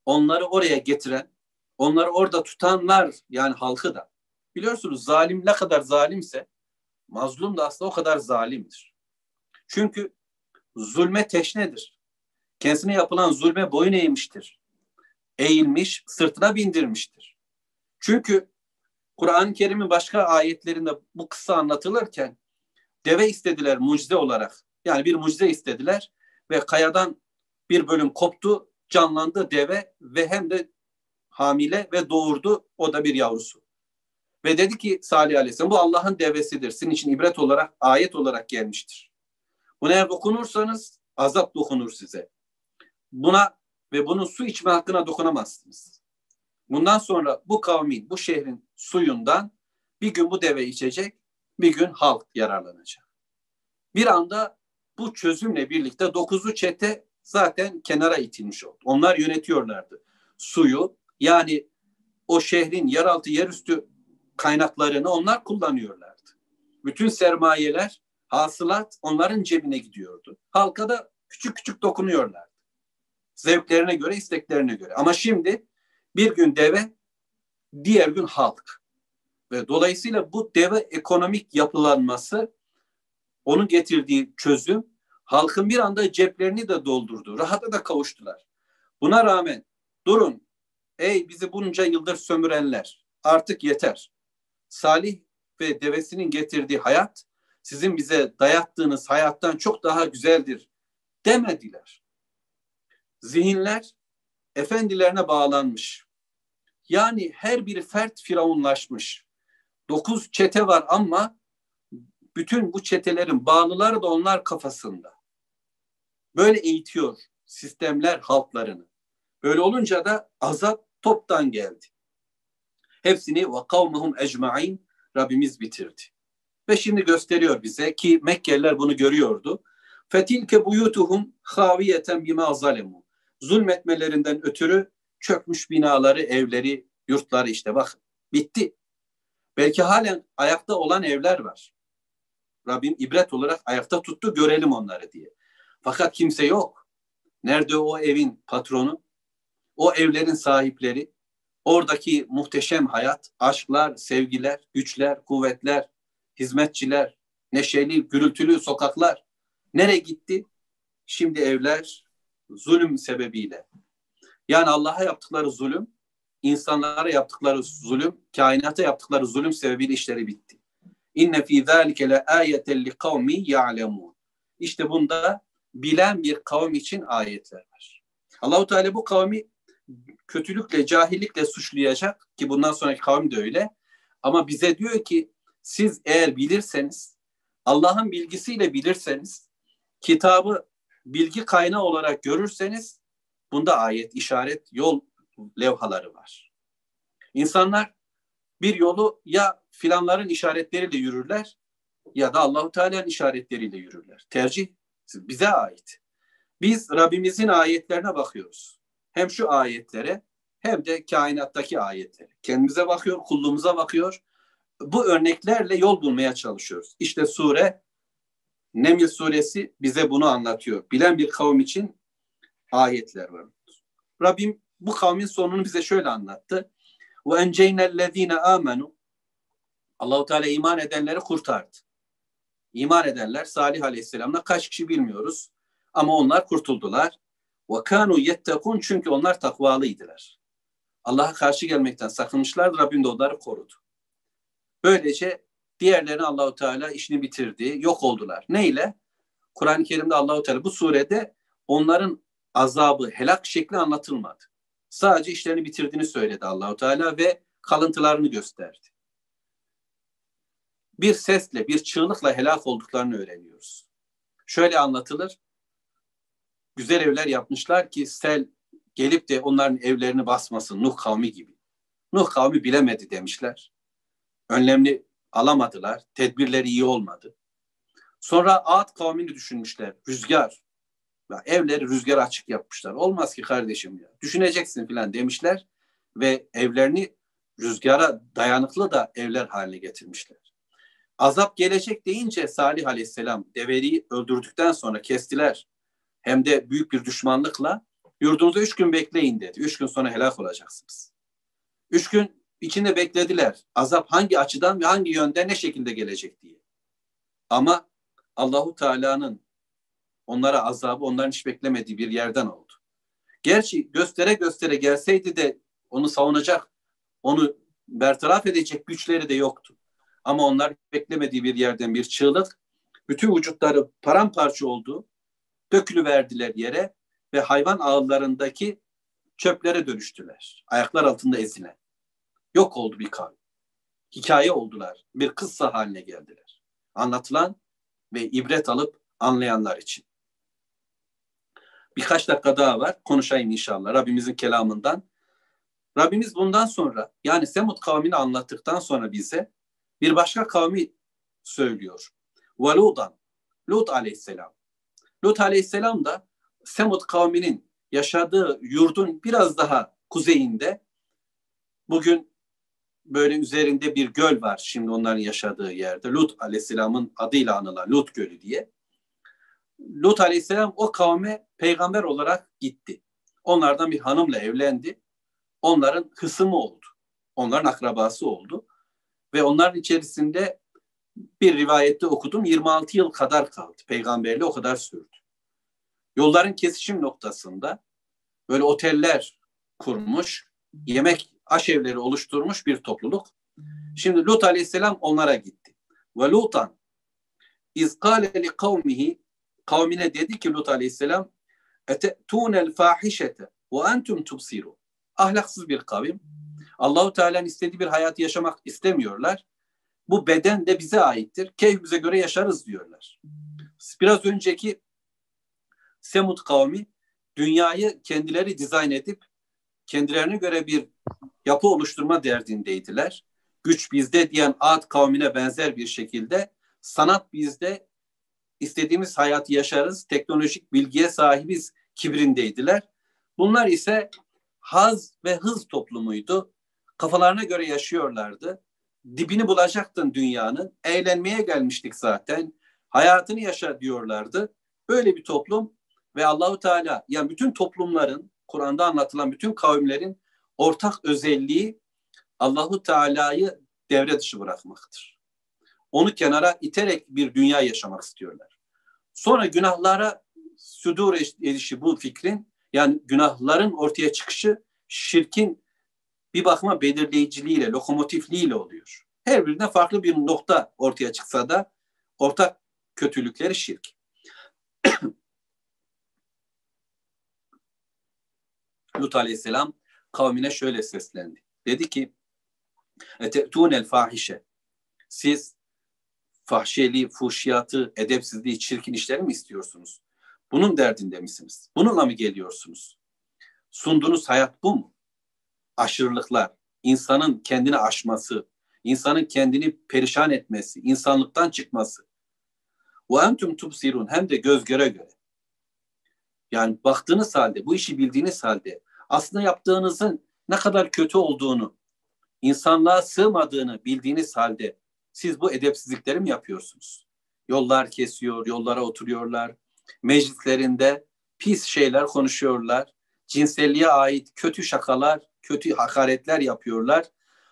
onları oraya getiren, onları orada tutanlar yani halkı da. Biliyorsunuz zalim ne kadar zalimse mazlum da aslında o kadar zalimdir. Çünkü zulme teşnedir. Kendisine yapılan zulme boyun eğmiştir. Eğilmiş, sırtına bindirmiştir. Çünkü Kur'an-ı Kerim'in başka ayetlerinde bu kısa anlatılırken deve istediler mucize olarak. Yani bir mucize istediler ve kayadan bir bölüm koptu, canlandı deve ve hem de hamile ve doğurdu o da bir yavrusu. Ve dedi ki Salih Aleyhisselam bu Allah'ın devesidir. Sizin için ibret olarak, ayet olarak gelmiştir. Buna eğer dokunursanız azap dokunur size. Buna ve bunun su içme hakkına dokunamazsınız. Bundan sonra bu kavmin, bu şehrin suyundan bir gün bu deve içecek, bir gün halk yararlanacak. Bir anda bu çözümle birlikte dokuzlu çete zaten kenara itilmiş oldu. Onlar yönetiyorlardı. Suyu yani o şehrin yeraltı yerüstü kaynaklarını onlar kullanıyorlardı. Bütün sermayeler, hasılat onların cebine gidiyordu. Halka da küçük küçük dokunuyorlardı. Zevklerine göre, isteklerine göre. Ama şimdi bir gün deve, diğer gün halk. Ve dolayısıyla bu deve ekonomik yapılanması onun getirdiği çözüm halkın bir anda ceplerini de doldurdu. Rahata da kavuştular. Buna rağmen durun ey bizi bunca yıldır sömürenler artık yeter. Salih ve devesinin getirdiği hayat sizin bize dayattığınız hayattan çok daha güzeldir demediler. Zihinler efendilerine bağlanmış. Yani her bir fert firavunlaşmış. Dokuz çete var ama bütün bu çetelerin bağlıları da onlar kafasında. Böyle eğitiyor sistemler halklarını. Böyle olunca da azap toptan geldi. Hepsini ve kavmuhum ecmain Rabbimiz bitirdi. Ve şimdi gösteriyor bize ki Mekkeliler bunu görüyordu. Fetilke buyutuhum haviyeten bima zalemu. Zulmetmelerinden ötürü çökmüş binaları, evleri, yurtları işte bak bitti. Belki halen ayakta olan evler var. Rabbim ibret olarak ayakta tuttu görelim onları diye. Fakat kimse yok. Nerede o evin patronu? O evlerin sahipleri? Oradaki muhteşem hayat, aşklar, sevgiler, güçler, kuvvetler, hizmetçiler, neşeli, gürültülü sokaklar. Nereye gitti? Şimdi evler zulüm sebebiyle. Yani Allah'a yaptıkları zulüm, insanlara yaptıkları zulüm, kainata yaptıkları zulüm sebebiyle işleri bitti. İnne fî zâlike le âyeten li kavmi ya'lemûn. İşte bunda bilen bir kavim için ayetler var. Allahu Teala bu kavmi kötülükle, cahillikle suçlayacak ki bundan sonraki kavim de öyle. Ama bize diyor ki siz eğer bilirseniz, Allah'ın bilgisiyle bilirseniz, kitabı bilgi kaynağı olarak görürseniz bunda ayet, işaret, yol levhaları var. İnsanlar bir yolu ya filanların işaretleriyle yürürler ya da Allahu Teala'nın işaretleriyle yürürler. Tercih Bize ait. Biz Rabbimizin ayetlerine bakıyoruz. Hem şu ayetlere hem de kainattaki ayetlere. Kendimize bakıyor, kulluğumuza bakıyor. Bu örneklerle yol bulmaya çalışıyoruz. İşte sure Neml suresi bize bunu anlatıyor. Bilen bir kavim için ayetler var. Rabbim bu kavmin sonunu bize şöyle anlattı. Ve enceynellezine amenu Allahu Teala iman edenleri kurtardı. İman edenler Salih Aleyhisselam'la kaç kişi bilmiyoruz. Ama onlar kurtuldular. Ve kanu yettekun çünkü onlar takvalıydılar. Allah'a karşı gelmekten sakınmışlardı. Rabbim de onları korudu. Böylece diğerlerini Allahu Teala işini bitirdi. Yok oldular. Neyle? Kur'an-ı Kerim'de Allahu Teala bu surede onların azabı, helak şekli anlatılmadı. Sadece işlerini bitirdiğini söyledi Allahu Teala ve kalıntılarını gösterdi. Bir sesle, bir çığlıkla helak olduklarını öğreniyoruz. Şöyle anlatılır. Güzel evler yapmışlar ki sel gelip de onların evlerini basmasın Nuh kavmi gibi. Nuh kavmi bilemedi demişler. Önlemli alamadılar. Tedbirleri iyi olmadı. Sonra Ad kavmini düşünmüşler. Rüzgar. Ya evleri rüzgar açık yapmışlar. Olmaz ki kardeşim ya. Düşüneceksin filan demişler ve evlerini rüzgara dayanıklı da evler haline getirmişler. Azap gelecek deyince Salih Aleyhisselam develiği öldürdükten sonra kestiler. Hem de büyük bir düşmanlıkla yurdunuza üç gün bekleyin dedi. Üç gün sonra helak olacaksınız. Üç gün içinde beklediler. Azap hangi açıdan ve hangi yönde ne şekilde gelecek diye. Ama Allahu Teala'nın onlara azabı onların hiç beklemediği bir yerden oldu. Gerçi göstere göstere gelseydi de onu savunacak, onu bertaraf edecek güçleri de yoktu. Ama onlar beklemediği bir yerden bir çığlık, bütün vücutları paramparça oldu, dökülüverdiler yere ve hayvan ağıllarındaki çöplere dönüştüler. Ayaklar altında ezilen. Yok oldu bir kavim. Hikaye oldular. Bir kıssa haline geldiler. Anlatılan ve ibret alıp anlayanlar için. Birkaç dakika daha var. Konuşayım inşallah Rabbimizin kelamından. Rabbimiz bundan sonra yani Semud kavmini anlattıktan sonra bize bir başka kavmi söylüyor. Valudan, Lut aleyhisselam. Lut aleyhisselam da Semud kavminin yaşadığı yurdun biraz daha kuzeyinde bugün böyle üzerinde bir göl var şimdi onların yaşadığı yerde. Lut aleyhisselamın adıyla anılan Lut Gölü diye. Lut aleyhisselam o kavme peygamber olarak gitti. Onlardan bir hanımla evlendi. Onların hısımı oldu. Onların akrabası oldu. Ve onların içerisinde bir rivayette okudum 26 yıl kadar kaldı. Peygamberliği o kadar sürdü. Yolların kesişim noktasında böyle oteller kurmuş, yemek aşevleri oluşturmuş bir topluluk. Şimdi Lut aleyhisselam onlara gitti. Ve Lutan izkale li kavmihi kavmine dedi ki Lut aleyhisselam ete'tunel fahişete ve entum tubsirun. Ahlaksız bir kavim. Allahu Teala'nın istediği bir hayatı yaşamak istemiyorlar. Bu beden de bize aittir. Keyfimize göre yaşarız diyorlar. Biraz önceki Semud kavmi dünyayı kendileri dizayn edip kendilerine göre bir yapı oluşturma derdindeydiler. Güç bizde diyen Ad kavmine benzer bir şekilde sanat bizde istediğimiz hayatı yaşarız, teknolojik bilgiye sahibiz kibrindeydiler. Bunlar ise haz ve hız toplumuydu. Kafalarına göre yaşıyorlardı. Dibini bulacaktın dünyanın. Eğlenmeye gelmiştik zaten. Hayatını yaşa diyorlardı. Böyle bir toplum ve Allahu Teala yani bütün toplumların Kur'an'da anlatılan bütün kavimlerin ortak özelliği Allahu Teala'yı devre dışı bırakmaktır. Onu kenara iterek bir dünya yaşamak istiyorlar. Sonra günahlara südur edişi bu fikrin yani günahların ortaya çıkışı şirkin bir bakıma belirleyiciliğiyle, lokomotifliğiyle oluyor. Her birine farklı bir nokta ortaya çıksa da ortak kötülükleri şirk. Lut aleyhisselam kavmine şöyle seslendi. Dedi ki el fahişe siz fahşeli, fuhşiyatı, edepsizliği, çirkin işleri mi istiyorsunuz? Bunun derdinde misiniz? Bununla mı geliyorsunuz? Sunduğunuz hayat bu mu? Aşırılıklar, insanın kendini aşması, insanın kendini perişan etmesi, insanlıktan çıkması. Ve entum tubsirun hem de göz göre göre. Yani baktığınız halde, bu işi bildiğiniz halde aslında yaptığınızın ne kadar kötü olduğunu, insanlığa sığmadığını bildiğiniz halde siz bu edepsizlikleri mi yapıyorsunuz? Yollar kesiyor, yollara oturuyorlar. Meclislerinde pis şeyler konuşuyorlar. Cinselliğe ait kötü şakalar, kötü hakaretler yapıyorlar.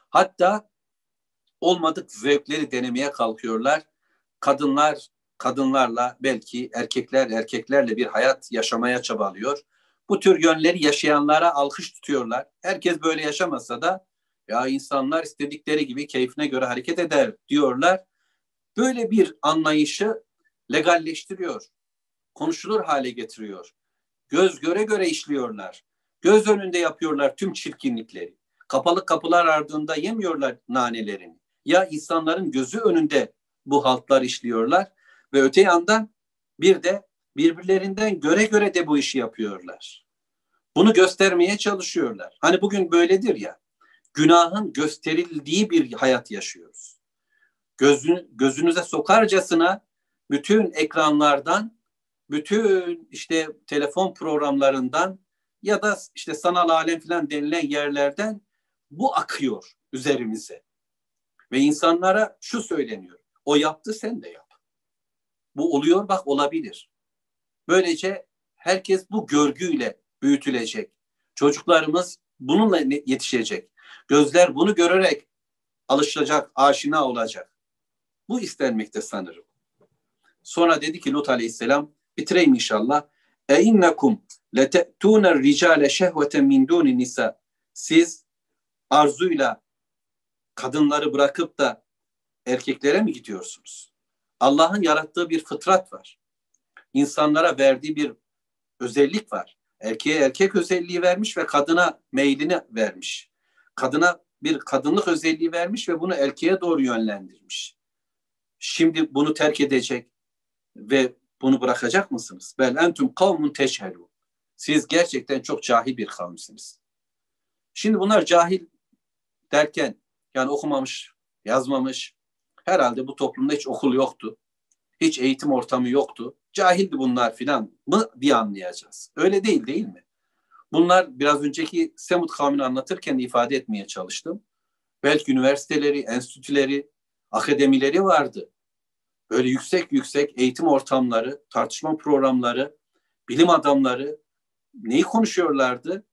Hatta olmadık zevkleri denemeye kalkıyorlar. Kadınlar kadınlarla belki erkekler erkeklerle bir hayat yaşamaya çabalıyor. Bu tür yönleri yaşayanlara alkış tutuyorlar. Herkes böyle yaşamasa da ya insanlar istedikleri gibi keyfine göre hareket eder diyorlar. Böyle bir anlayışı legalleştiriyor. Konuşulur hale getiriyor. Göz göre göre işliyorlar. Göz önünde yapıyorlar tüm çirkinlikleri. Kapalı kapılar ardında yemiyorlar nanelerini. Ya insanların gözü önünde bu haltlar işliyorlar ve öte yandan bir de birbirlerinden göre göre de bu işi yapıyorlar. Bunu göstermeye çalışıyorlar. Hani bugün böyledir ya. Günahın gösterildiği bir hayat yaşıyoruz. Gözün, gözünüze sokarcasına bütün ekranlardan, bütün işte telefon programlarından ya da işte sanal alem falan denilen yerlerden bu akıyor üzerimize. Ve insanlara şu söyleniyor. O yaptı sen de yap. Bu oluyor bak olabilir. Böylece herkes bu görgüyle büyütülecek. Çocuklarımız bununla yetişecek. Gözler bunu görerek alışacak, aşina olacak. Bu istenmekte sanırım. Sonra dedi ki Lut aleyhisselam, bitireyim inşallah. E innekum lete'tûne ricale şehveten min dûni nisa. Siz arzuyla kadınları bırakıp da erkeklere mi gidiyorsunuz? Allah'ın yarattığı bir fıtrat var. İnsanlara verdiği bir özellik var. Erkeğe erkek özelliği vermiş ve kadına meylini vermiş. Kadına bir kadınlık özelliği vermiş ve bunu erkeğe doğru yönlendirmiş. Şimdi bunu terk edecek ve bunu bırakacak mısınız? Bel entum kavmun teşhelun. Siz gerçekten çok cahil bir kavimsiniz. Şimdi bunlar cahil derken yani okumamış, yazmamış. Herhalde bu toplumda hiç okul yoktu. Hiç eğitim ortamı yoktu. Cahildi bunlar filan mı diye anlayacağız. Öyle değil değil mi? Bunlar biraz önceki Semut kavmini anlatırken ifade etmeye çalıştım. Belki üniversiteleri, enstitüleri, akademileri vardı. Böyle yüksek yüksek eğitim ortamları, tartışma programları, bilim adamları neyi konuşuyorlardı?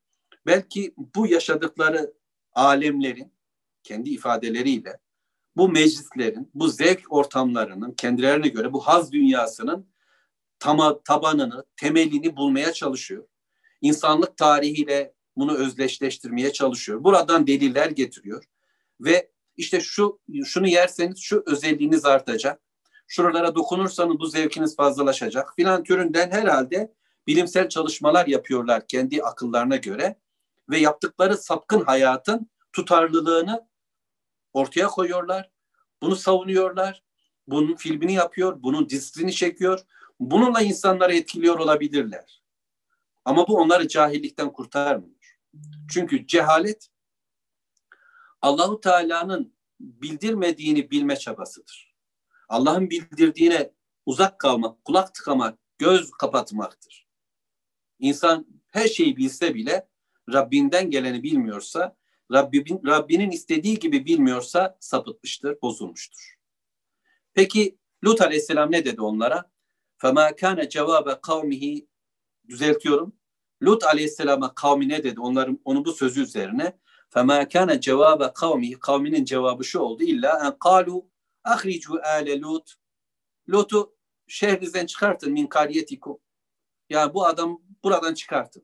Belki bu yaşadıkları alemlerin kendi ifadeleriyle bu meclislerin, bu zevk ortamlarının kendilerine göre bu haz dünyasının tama, tabanını, temelini bulmaya çalışıyor. İnsanlık tarihiyle bunu özdeşleştirmeye çalışıyor. Buradan deliller getiriyor ve işte şu şunu yerseniz şu özelliğiniz artacak. Şuralara dokunursanız bu zevkiniz fazlalaşacak filan türünden herhalde bilimsel çalışmalar yapıyorlar kendi akıllarına göre ve yaptıkları sapkın hayatın tutarlılığını ortaya koyuyorlar. Bunu savunuyorlar. Bunun filmini yapıyor, bunun dizisini çekiyor. Bununla insanları etkiliyor olabilirler. Ama bu onları cahillikten kurtarmıyor. Çünkü cehalet Allahu Teala'nın bildirmediğini bilme çabasıdır. Allah'ın bildirdiğine uzak kalmak, kulak tıkamak, göz kapatmaktır. İnsan her şeyi bilse bile Rabbinden geleni bilmiyorsa, Rabbinin, Rabbinin istediği gibi bilmiyorsa sapıtmıştır, bozulmuştur. Peki Lut Aleyhisselam ne dedi onlara? فَمَا كَانَ جَوَابَ قَوْمِهِ Düzeltiyorum. Lut Aleyhisselam'a kavmi ne dedi? Onların onu bu sözü üzerine فَمَا كَانَ جَوَابَ قَوْمِهِ Kavminin cevabı şu oldu. İlla en قَالُوا اَخْرِجُوا آلَ Lut Lut'u şehrinizden çıkartın min kariyetikum. Yani bu adam buradan çıkartın.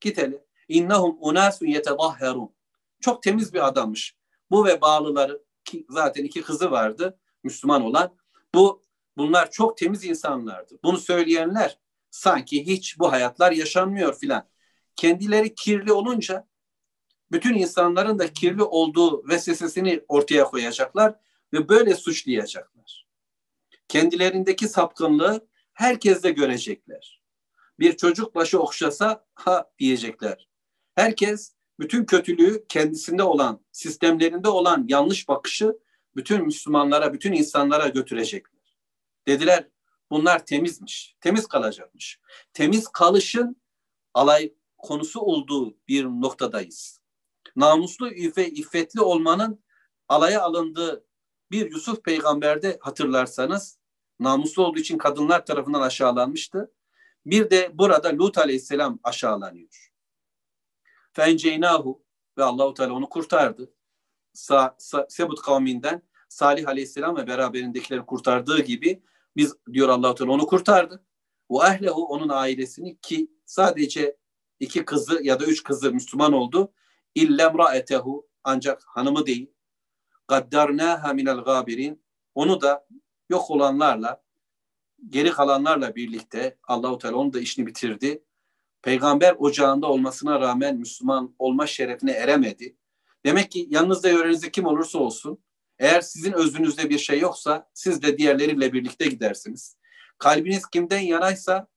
Git hele. İnnahum unasun yetedahherun. Çok temiz bir adammış. Bu ve bağlıları ki zaten iki kızı vardı Müslüman olan. Bu bunlar çok temiz insanlardı. Bunu söyleyenler sanki hiç bu hayatlar yaşanmıyor filan. Kendileri kirli olunca bütün insanların da kirli olduğu vesvesesini ortaya koyacaklar ve böyle suçlayacaklar. Kendilerindeki sapkınlığı herkes de görecekler. Bir çocuk başı okşasa ha diyecekler. Herkes bütün kötülüğü kendisinde olan, sistemlerinde olan yanlış bakışı bütün Müslümanlara, bütün insanlara götürecekler. Dediler bunlar temizmiş. Temiz kalacakmış. Temiz kalışın alay konusu olduğu bir noktadayız. Namuslu ve iffetli olmanın alaya alındığı bir Yusuf peygamberde hatırlarsanız namuslu olduğu için kadınlar tarafından aşağılanmıştı. Bir de burada Lut aleyhisselam aşağılanıyor. Fenceynahu ve Allahu Teala onu kurtardı. Sa, Sa, Sebut kavminden Salih aleyhisselam ve beraberindekileri kurtardığı gibi biz diyor Allahu Teala onu kurtardı. Bu ehlehu onun ailesini ki sadece iki kızı ya da üç kızı Müslüman oldu. İllem ra'etehu ancak hanımı değil. Gaddarnâhâ minel gâbirin onu da yok olanlarla geri kalanlarla birlikte Allahu Teala onu da işini bitirdi Peygamber ocağında olmasına rağmen Müslüman olma şerefine eremedi. Demek ki yanınızda yörenizde kim olursa olsun eğer sizin özünüzde bir şey yoksa siz de diğerleriyle birlikte gidersiniz. Kalbiniz kimden yanaysa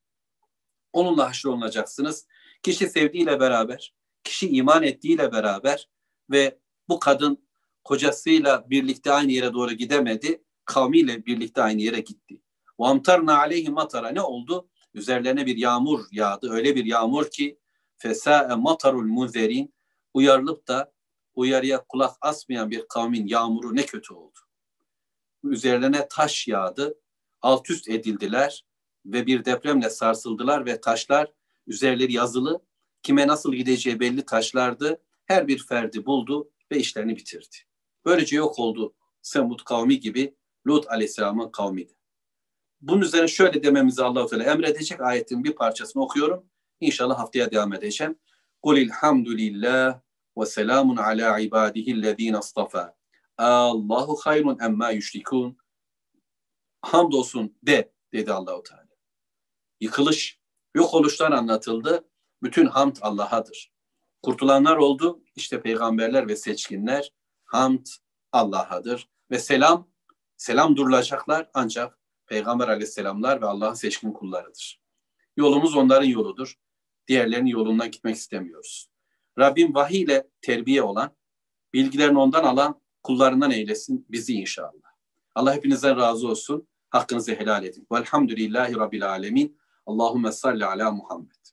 onunla haşrolunacaksınız. Kişi sevdiğiyle beraber, kişi iman ettiğiyle beraber ve bu kadın kocasıyla birlikte aynı yere doğru gidemedi. Kavmiyle birlikte aynı yere gitti. وَاَمْتَرْنَا عَلَيْهِ matara Ne oldu? Üzerlerine bir yağmur yağdı. Öyle bir yağmur ki fesa'e matarul munzerin uyarılıp da uyarıya kulak asmayan bir kavmin yağmuru ne kötü oldu. Üzerlerine taş yağdı, alt üst edildiler ve bir depremle sarsıldılar ve taşlar üzerleri yazılı, kime nasıl gideceği belli taşlardı. Her bir ferdi buldu ve işlerini bitirdi. Böylece yok oldu Semud kavmi gibi Lut Aleyhisselam'ın kavmi de. Bunun üzerine şöyle dememizi Allah-u Teala emredecek ayetin bir parçasını okuyorum. İnşallah haftaya devam edeceğim. Kul ilhamdülillah ve selamun ala ibadihillezine astafa. Allahu hayrun emma yüşrikun. Hamdolsun de dedi Allahu Teala. Yıkılış, yok oluşlar anlatıldı. Bütün hamd Allah'adır. Kurtulanlar oldu. İşte peygamberler ve seçkinler. Hamd Allah'adır. Ve selam, selam durulacaklar ancak Peygamber aleyhisselamlar ve Allah'ın seçkin kullarıdır. Yolumuz onların yoludur. Diğerlerinin yolundan gitmek istemiyoruz. Rabbim vahiy ile terbiye olan, bilgilerini ondan alan kullarından eylesin bizi inşallah. Allah hepinizden razı olsun. Hakkınızı helal edin. Velhamdülillahi Rabbil alemin. Allahümme salli ala Muhammed.